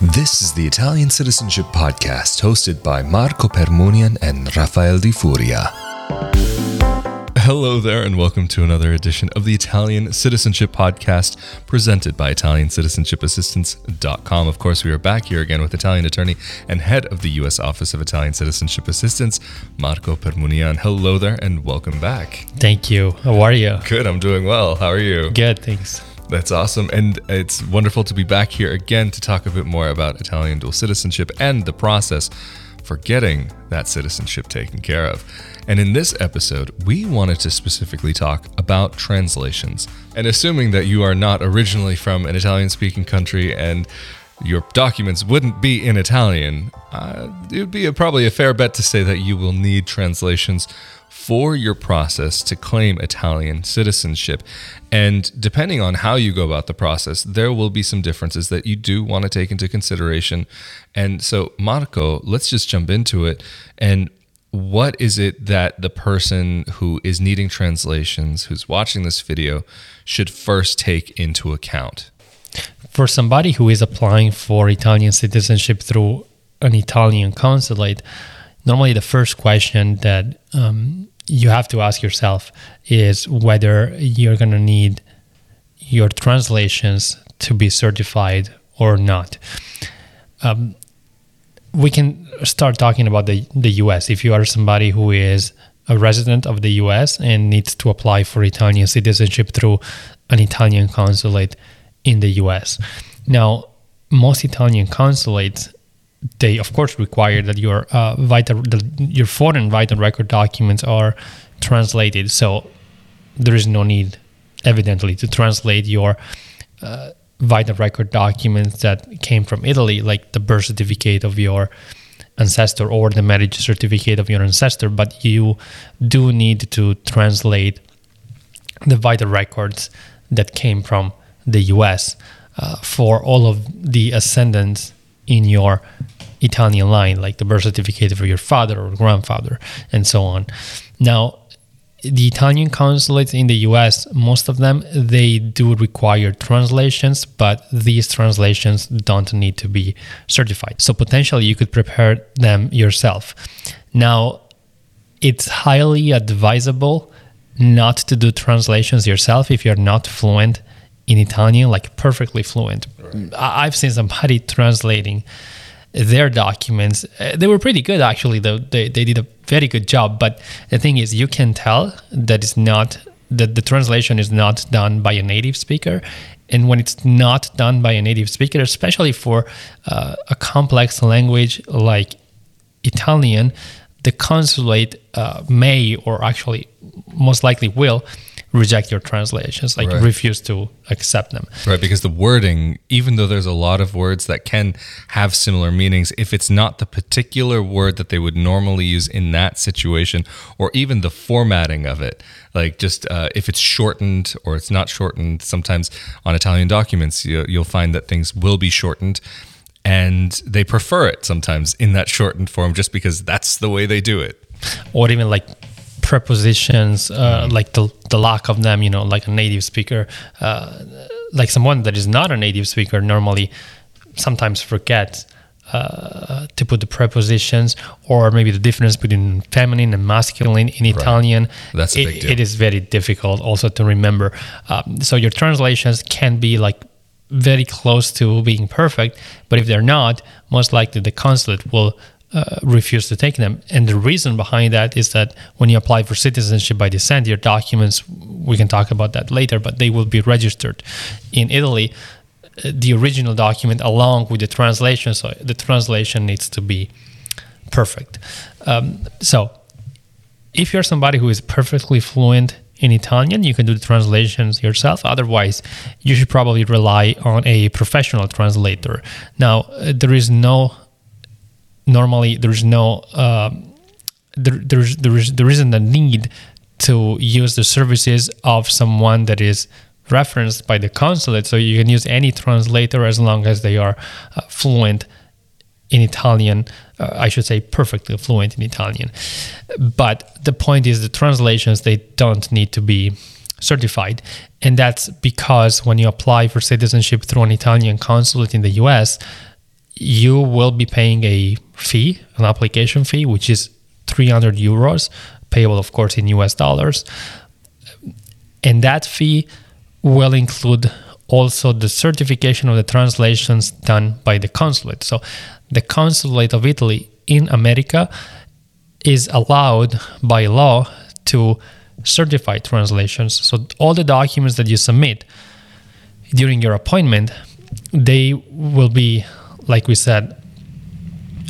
This is the Italian Citizenship Podcast hosted by Marco Permunian and Rafael Di Furia. Hello there, and welcome to another edition of the Italian Citizenship Podcast presented by Italiancitizenship.assistance.com. Of course, we are back here again with Italian attorney and head of the U.S. Office of Italian Citizenship Assistance, Marco Permunian. Hello there, and welcome back. Thank you. How are you? Good, I'm doing well. How are you? Good, thanks. That's awesome. And it's wonderful to be back here again to talk a bit more about Italian dual citizenship and the process for getting that citizenship taken care of. And in this episode, we wanted to specifically talk about translations. And assuming that you are not originally from an Italian speaking country and your documents wouldn't be in Italian, uh, it would be a, probably a fair bet to say that you will need translations for your process to claim Italian citizenship. And depending on how you go about the process, there will be some differences that you do want to take into consideration. And so, Marco, let's just jump into it. And what is it that the person who is needing translations, who's watching this video, should first take into account? For somebody who is applying for Italian citizenship through an Italian consulate, normally the first question that um, you have to ask yourself is whether you're going to need your translations to be certified or not. Um, we can start talking about the, the US. If you are somebody who is a resident of the US and needs to apply for Italian citizenship through an Italian consulate in the US. Now, most Italian consulates they of course require that your uh, vital the, your foreign vital record documents are translated. So there is no need evidently to translate your uh, vital record documents that came from Italy like the birth certificate of your ancestor or the marriage certificate of your ancestor but you do need to translate the vital records that came from the US uh, for all of the ascendants in your Italian line, like the birth certificate for your father or grandfather, and so on. Now, the Italian consulates in the US, most of them, they do require translations, but these translations don't need to be certified. So potentially you could prepare them yourself. Now, it's highly advisable not to do translations yourself if you're not fluent in Italian, like perfectly fluent. Right. I've seen somebody translating their documents. Uh, they were pretty good, actually. Though they, they did a very good job. But the thing is, you can tell that it's not that the translation is not done by a native speaker. And when it's not done by a native speaker, especially for uh, a complex language like Italian, the consulate uh, may or actually most likely will reject your translations, like right. refuse to accept them. Right, because the wording, even though there's a lot of words that can have similar meanings, if it's not the particular word that they would normally use in that situation, or even the formatting of it, like just uh, if it's shortened or it's not shortened, sometimes on Italian documents, you, you'll find that things will be shortened and they prefer it sometimes in that shortened form just because that's the way they do it. Or even like prepositions, uh, mm-hmm. like the, the lack of them, you know, like a native speaker, uh, like someone that is not a native speaker normally sometimes forgets uh, to put the prepositions or maybe the difference between feminine and masculine in right. Italian. That's a big it, deal. It is very difficult also to remember. Um, so your translations can be like very close to being perfect, but if they're not, most likely the consulate will uh, refuse to take them. And the reason behind that is that when you apply for citizenship by descent, your documents, we can talk about that later, but they will be registered in Italy. Uh, the original document along with the translation, so the translation needs to be perfect. Um, so, if you're somebody who is perfectly fluent in Italian, you can do the translations yourself. Otherwise, you should probably rely on a professional translator. Now, uh, there is no normally there's no um, there, there's there is there isn't a need to use the services of someone that is referenced by the consulate. So you can use any translator as long as they are uh, fluent in Italian. Uh, I should say perfectly fluent in Italian. But the point is, the translations they don't need to be certified, and that's because when you apply for citizenship through an Italian consulate in the U.S you will be paying a fee, an application fee, which is 300 euros, payable, of course, in US dollars. And that fee will include also the certification of the translations done by the consulate. So, the consulate of Italy in America is allowed by law to certify translations. So, all the documents that you submit during your appointment, they will be, like we said,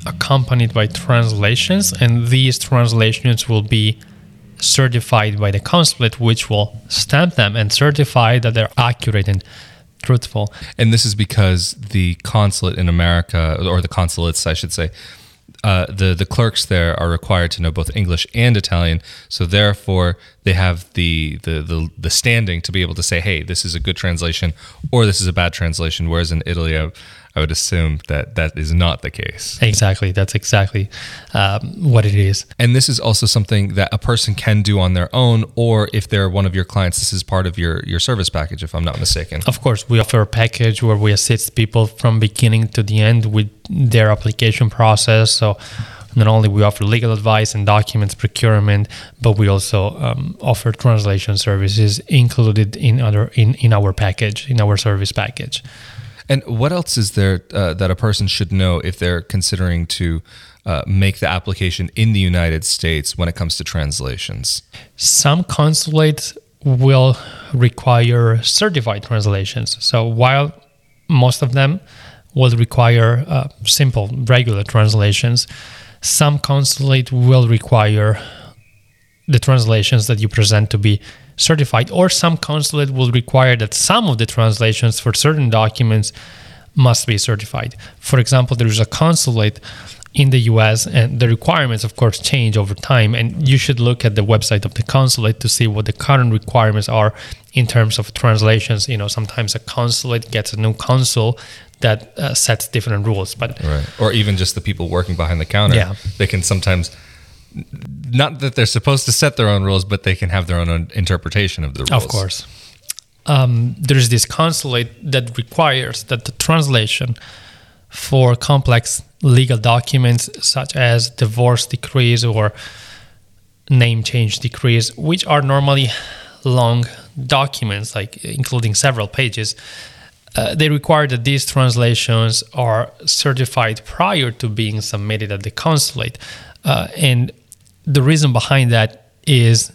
accompanied by translations, and these translations will be certified by the consulate, which will stamp them and certify that they're accurate and truthful. And this is because the consulate in America, or the consulates, I should say, uh, the the clerks there are required to know both English and Italian. So therefore, they have the, the the the standing to be able to say, "Hey, this is a good translation," or "This is a bad translation." Whereas in Italy, I, I would assume that that is not the case. Exactly, that's exactly um, what it is. And this is also something that a person can do on their own, or if they're one of your clients, this is part of your your service package, if I'm not mistaken. Of course, we offer a package where we assist people from beginning to the end with their application process. So not only we offer legal advice and documents procurement, but we also um, offer translation services included in other in, in our package, in our service package. And what else is there uh, that a person should know if they're considering to uh, make the application in the United States when it comes to translations? Some consulates will require certified translations. So while most of them will require uh, simple, regular translations, some consulate will require the translations that you present to be certified, or some consulate will require that some of the translations for certain documents must be certified. For example, there is a consulate in the US, and the requirements, of course, change over time. And you should look at the website of the consulate to see what the current requirements are in terms of translations. You know, sometimes a consulate gets a new consul that uh, sets different rules, but right. or even just the people working behind the counter. Yeah. they can sometimes not that they're supposed to set their own rules, but they can have their own interpretation of the rules. Of course. Um, there's this consulate that requires that the translation for complex legal documents such as divorce decrees or name change decrees, which are normally long documents, like including several pages, uh, they require that these translations are certified prior to being submitted at the consulate. Uh, and the reason behind that is,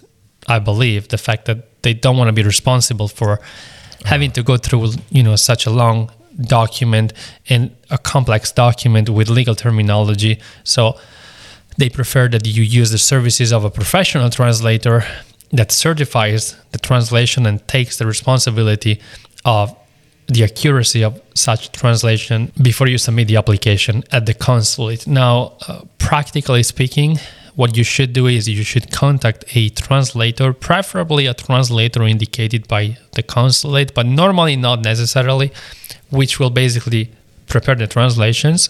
I believe, the fact that they don't want to be responsible for having to go through, you know, such a long document and a complex document with legal terminology. So they prefer that you use the services of a professional translator that certifies the translation and takes the responsibility of the accuracy of such translation before you submit the application at the consulate. Now, uh, practically speaking, what you should do is you should contact a translator, preferably a translator indicated by the consulate, but normally not necessarily, which will basically prepare the translations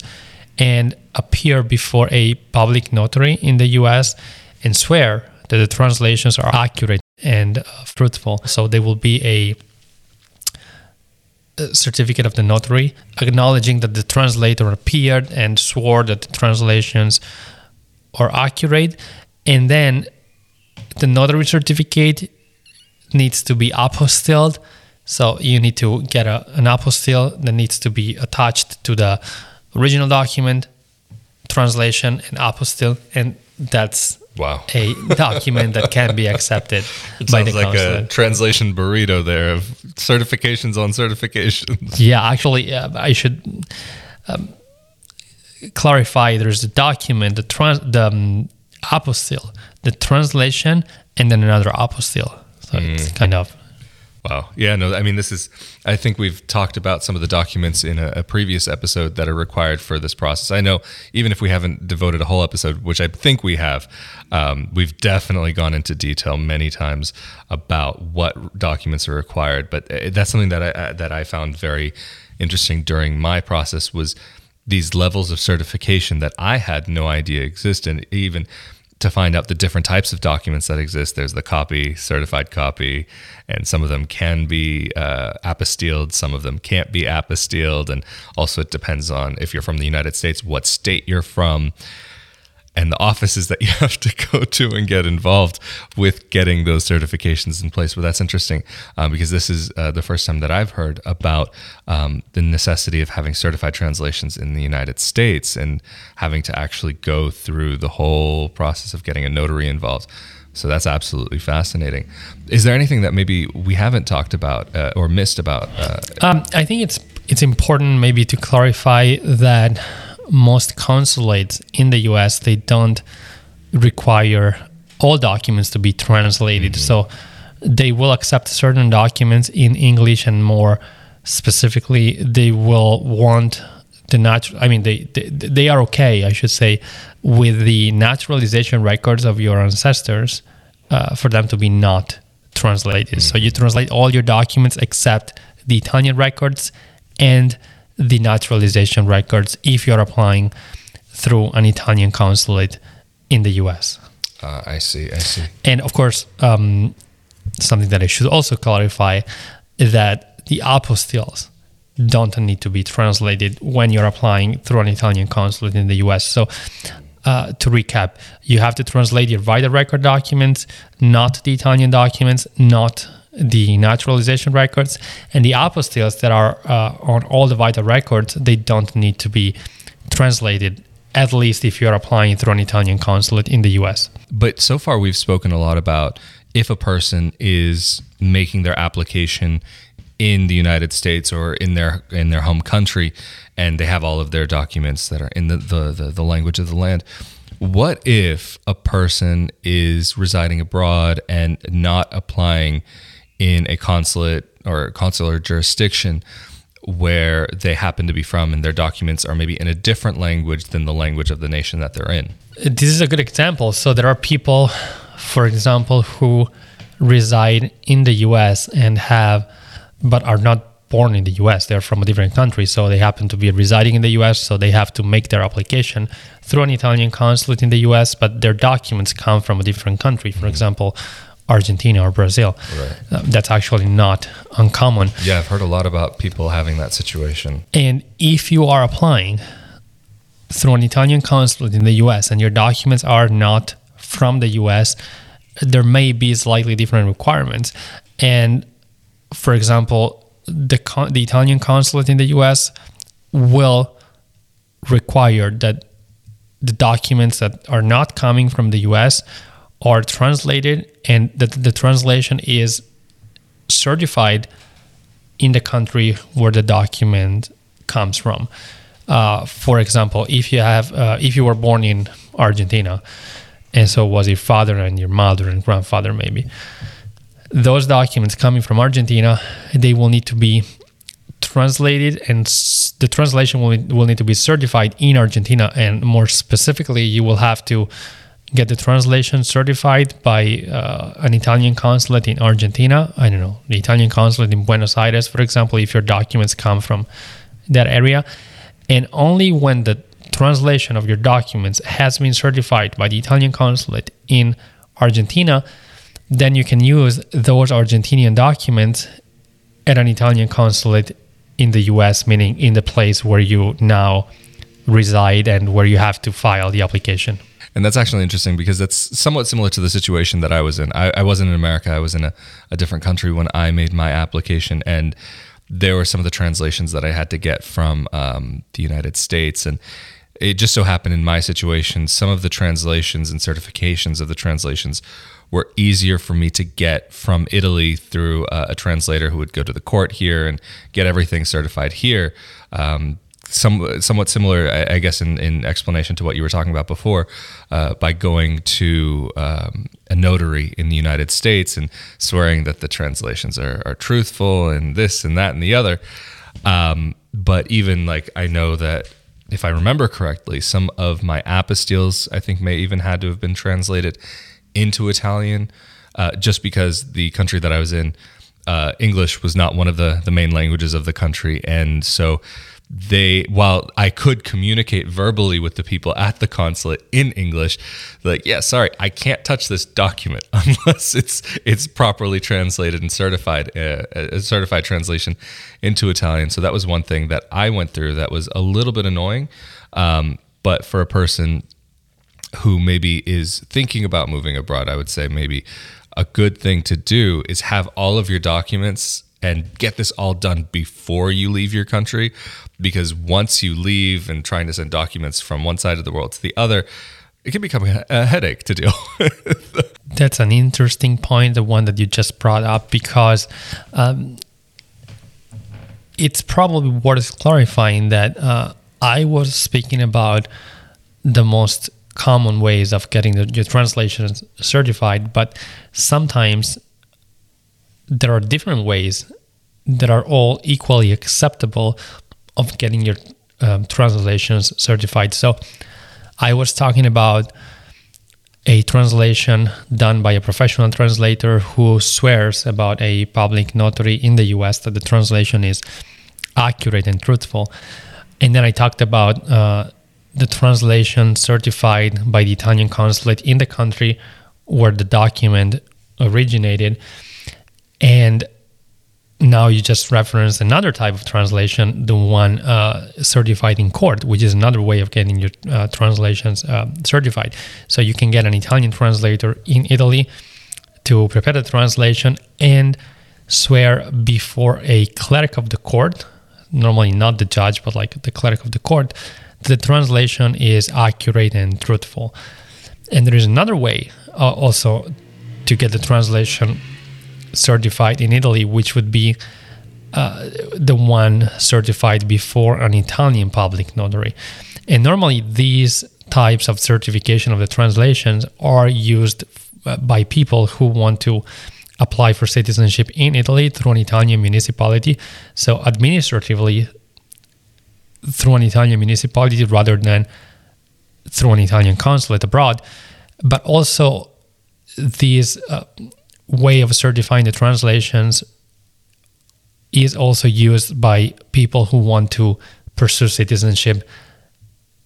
and appear before a public notary in the US and swear that the translations are accurate and uh, fruitful. So there will be a certificate of the notary acknowledging that the translator appeared and swore that the translations are accurate and then the notary certificate needs to be apostilled so you need to get a, an apostille that needs to be attached to the original document translation and apostille and that's Wow. a document that can be accepted It by sounds the like consulate. a translation burrito there of certifications on certifications. Yeah, actually, uh, I should um, clarify. There's the document, the trans, the um, apostille, the translation, and then another apostille. So it's kind of Wow. Yeah, no, I mean, this is, I think we've talked about some of the documents in a, a, previous episode that are required for this process. I know even if we haven't devoted a whole episode, which I think we have, um, we've definitely gone into detail many times about what documents are required. But uh, that's something that I, uh, that I found very interesting during my process was these levels of certification that I had no idea existed. Even to find out the different types of documents that exist. There's the copy, certified copy, and some of them can be uh, apostilled, some of them can't be apostilled. And also, it depends on if you're from the United States, what state you're from and the offices that you have to go to and get involved with getting those certifications in place. But that's interesting um, because this is uh, the first time that I've heard about um, the necessity of having certified translations in the United States and having to actually go through the whole process of getting a notary involved. So that's absolutely fascinating. Is there anything that maybe we haven't talked about uh, or missed about? Uh, um, I think it's it's important maybe to clarify that most consulates in the US they don't require all documents to be translated. Mm-hmm. So they will accept certain documents in English and more specifically they will want the natural I mean they, they they are okay, I should say, with the naturalization records of your ancestors uh, for them to be not translated. Mm-hmm. So you translate all your documents except the Italian records and the naturalization records if you're applying through an Italian consulate in the US. Uh, I see, I see. And of course, um, something that I should also clarify is that the apostilles don't need to be translated when you're applying through an Italian consulate in the US. So, uh, to recap, you have to translate your vital record documents, not the Italian documents, not the naturalization records and the apostilles that are uh, on all the vital records they don't need to be translated at least if you're applying through an Italian consulate in the US. But so far we've spoken a lot about if a person is making their application in the United States or in their in their home country and they have all of their documents that are in the, the, the, the language of the land. What if a person is residing abroad and not applying in a consulate or consular jurisdiction where they happen to be from and their documents are maybe in a different language than the language of the nation that they're in. This is a good example. So there are people, for example, who reside in the US and have, but are not born in the US. They're from a different country. So they happen to be residing in the US. So they have to make their application through an Italian consulate in the US, but their documents come from a different country. For mm-hmm. example, Argentina or Brazil. Right. Uh, that's actually not uncommon. Yeah, I've heard a lot about people having that situation. And if you are applying through an Italian consulate in the US and your documents are not from the US, there may be slightly different requirements. And for example, the, con- the Italian consulate in the US will require that the documents that are not coming from the US are translated and the, the translation is certified in the country where the document comes from. Uh, for example, if you have uh, if you were born in Argentina, and so was your father and your mother and grandfather maybe, those documents coming from Argentina, they will need to be translated, and the translation will will need to be certified in Argentina, and more specifically, you will have to get the translation certified by uh, an Italian consulate in Argentina. I don't know, the Italian consulate in Buenos Aires, for example, if your documents come from that area. And only when the translation of your documents has been certified by the Italian consulate in Argentina, then you can use those Argentinian documents at an Italian consulate in the US, meaning in the place where you now reside and where you have to file the application. And that's actually interesting because that's somewhat similar to the situation that I was in. I, I wasn't in America, I was in a, a different country when I made my application. And there were some of the translations that I had to get from um, the United States. And it just so happened in my situation, some of the translations and certifications of the translations were easier for me to get from Italy through a, a translator who would go to the court here and get everything certified here. Um, some somewhat similar, I, I, guess, in, in explanation to what you were talking about before, uh, by going to um, a notary in the United States and swearing that the translations are, are truthful and this and that and the other. Um, but even like I know that if I remember correctly, some of my apostilles I think may even had to have been translated into Italian, uh, just because the country that I was in, uh, English was not one of the the main languages of the country, and so they while I could communicate verbally with the people at the consulate in English, like, yeah, sorry, I can't touch this document unless it's it's properly translated and certified, uh, a certified translation into Italian. So that was one thing that I went through that was a little bit annoying. Um, but for a person who maybe is thinking about moving abroad, I would say maybe a good thing to do is have all of your documents and get this all done before you leave your country because once you leave and trying to send documents from one side of the world to the other it can become a headache to deal with. That's an interesting point the one that you just brought up because um, it's probably worth clarifying that uh, i was speaking about the most common ways of getting the, your translations certified but sometimes there are different ways that are all equally acceptable of getting your um, translations certified. So I was talking about a translation done by a professional translator who swears about a public notary in the US that the translation is accurate and truthful. And then I talked about uh, the translation certified by the Italian consulate in the country where the document originated. And now you just reference another type of translation, the one uh, certified in court, which is another way of getting your uh, translations uh, certified. So you can get an Italian translator in Italy to prepare the translation and swear before a cleric of the court, normally not the judge, but like the cleric of the court, the translation is accurate and truthful. And there is another way uh, also to get the translation certified in Italy, which would be uh, the one certified before an Italian public notary. And normally, these types of certification of the translations are used uh, by people who want to apply for citizenship in Italy through an Italian municipality. So, administratively, through an Italian municipality rather than through an Italian consulate abroad. But also, these uh, way of certifying the translations is also used by people who want to pursue citizenship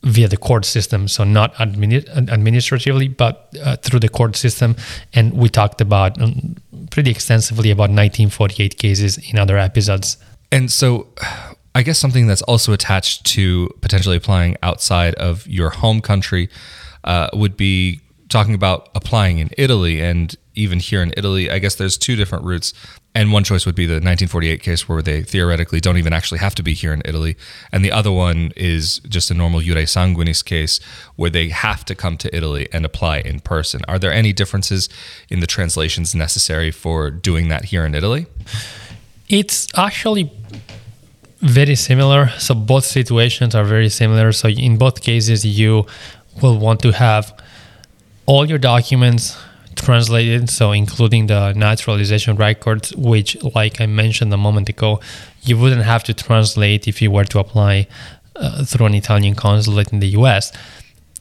via the court system. So not admini- administratively, but uh, through the court system. And we talked about um, pretty extensively about 1948 cases in other episodes. And so. I guess something that's also attached to potentially applying outside of your home country uh, would be talking about applying in Italy and even here in Italy, I guess there's two different routes. And one choice would be the 1948 case where they theoretically don't even actually have to be here in Italy. And the other one is just a normal Iure Sanguinis case where they have to come to Italy and apply in person. Are there any differences in the translations necessary for doing that here in Italy? It's actually very similar. So both situations are very similar. So in both cases, you will want to have all your documents translated, so including the naturalization records, which, like I mentioned a moment ago, you wouldn't have to translate if you were to apply uh, through an Italian consulate in the US.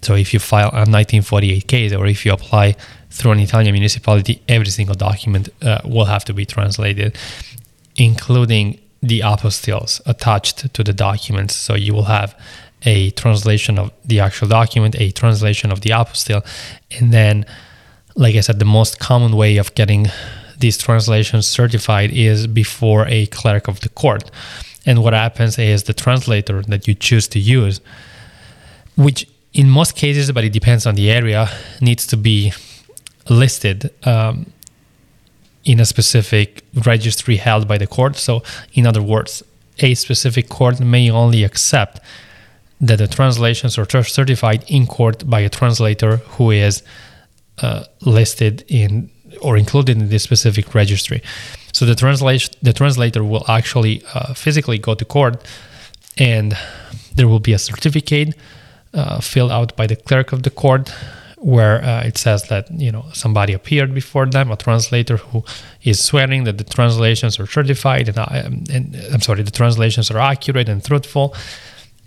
So if you file a 1948 case or if you apply through an Italian municipality, every single document uh, will have to be translated, including the apostilles attached to the documents. So you will have a translation of the actual document, a translation of the apostille, and then like I said, the most common way of getting these translations certified is before a clerk of the court. And what happens is the translator that you choose to use, which in most cases, but it depends on the area, needs to be listed um, in a specific registry held by the court. So, in other words, a specific court may only accept that the translations are certified in court by a translator who is uh, listed in or included in this specific registry. So the translation the translator will actually uh, physically go to court, and there will be a certificate uh, filled out by the clerk of the court where uh, it says that you know somebody appeared before them, a translator who is swearing that the translations are certified and, uh, and I'm sorry, the translations are accurate and truthful,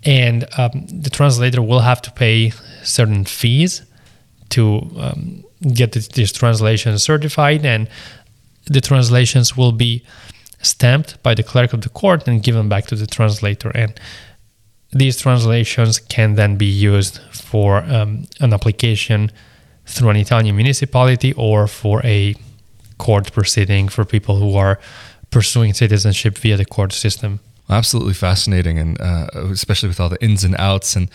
and um, the translator will have to pay certain fees to um, get these translations certified, and the translations will be stamped by the clerk of the court and given back to the translator. And these translations can then be used for um, an application through an Italian municipality or for a court proceeding for people who are pursuing citizenship via the court system. Absolutely fascinating, and uh, especially with all the ins and outs. And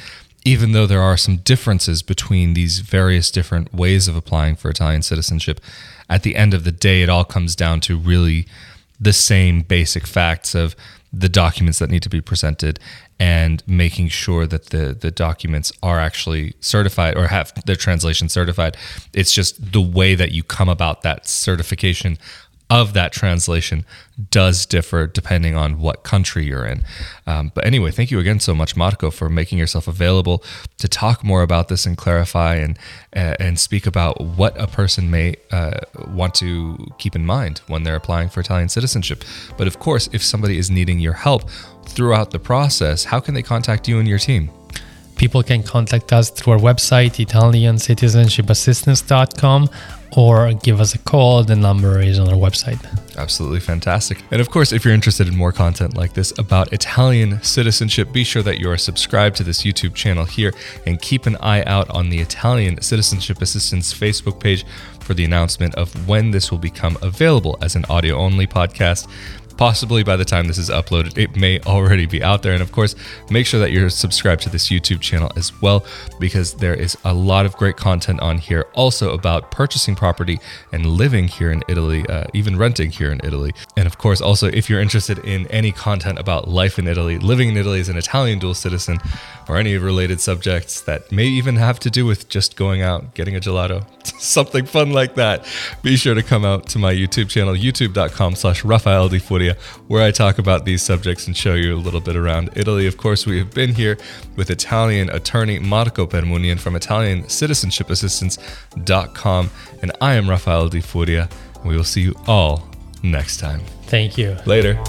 even though there are some differences between these various different ways of applying for Italian citizenship, at the end of the day, it all comes down to really the same basic facts of the documents that need to be presented and making sure that the the documents are actually certified or have their translation certified. It's just the way that you come about that certification of that translation does differ depending on what country you're in. Um, but anyway, thank you again so much, Marco, for making yourself available to talk more about this and clarify and uh, and speak about what a person may uh, want to keep in mind when they're applying for Italian citizenship. But of course, if somebody is needing your help throughout the process, how can they contact you and your team? People can contact us through our website, ItalianCitizenshipassistance.com, or give us a call. The number is on our website. Absolutely fantastic. And of course, if you're interested in more content like this about Italian citizenship, be sure that you are subscribed to this YouTube channel here and keep an eye out on the Italian Citizenship Assistance Facebook page for the announcement of when this will become available as an audio only podcast. Possibly by the time this is uploaded, it may already be out there. And of course, make sure that you're subscribed to this YouTube channel as well, because there is a lot of great content on here also about purchasing property and living here in Italy, uh, even renting here in Italy. And of course, also, if you're interested in any content about life in Italy, living in Italy as an Italian dual citizen, or any related subjects that may even have to do with just going out, getting a gelato, something fun like that, be sure to come out to my YouTube channel, youtube.com slash Rafael where I talk about these subjects and show you a little bit around Italy. Of course, we have been here with Italian attorney Marco Permunian from ItaliancitizenshipAssistance.com, and I am Rafael Di Furia, and we will see you all next time. Thank you. Later.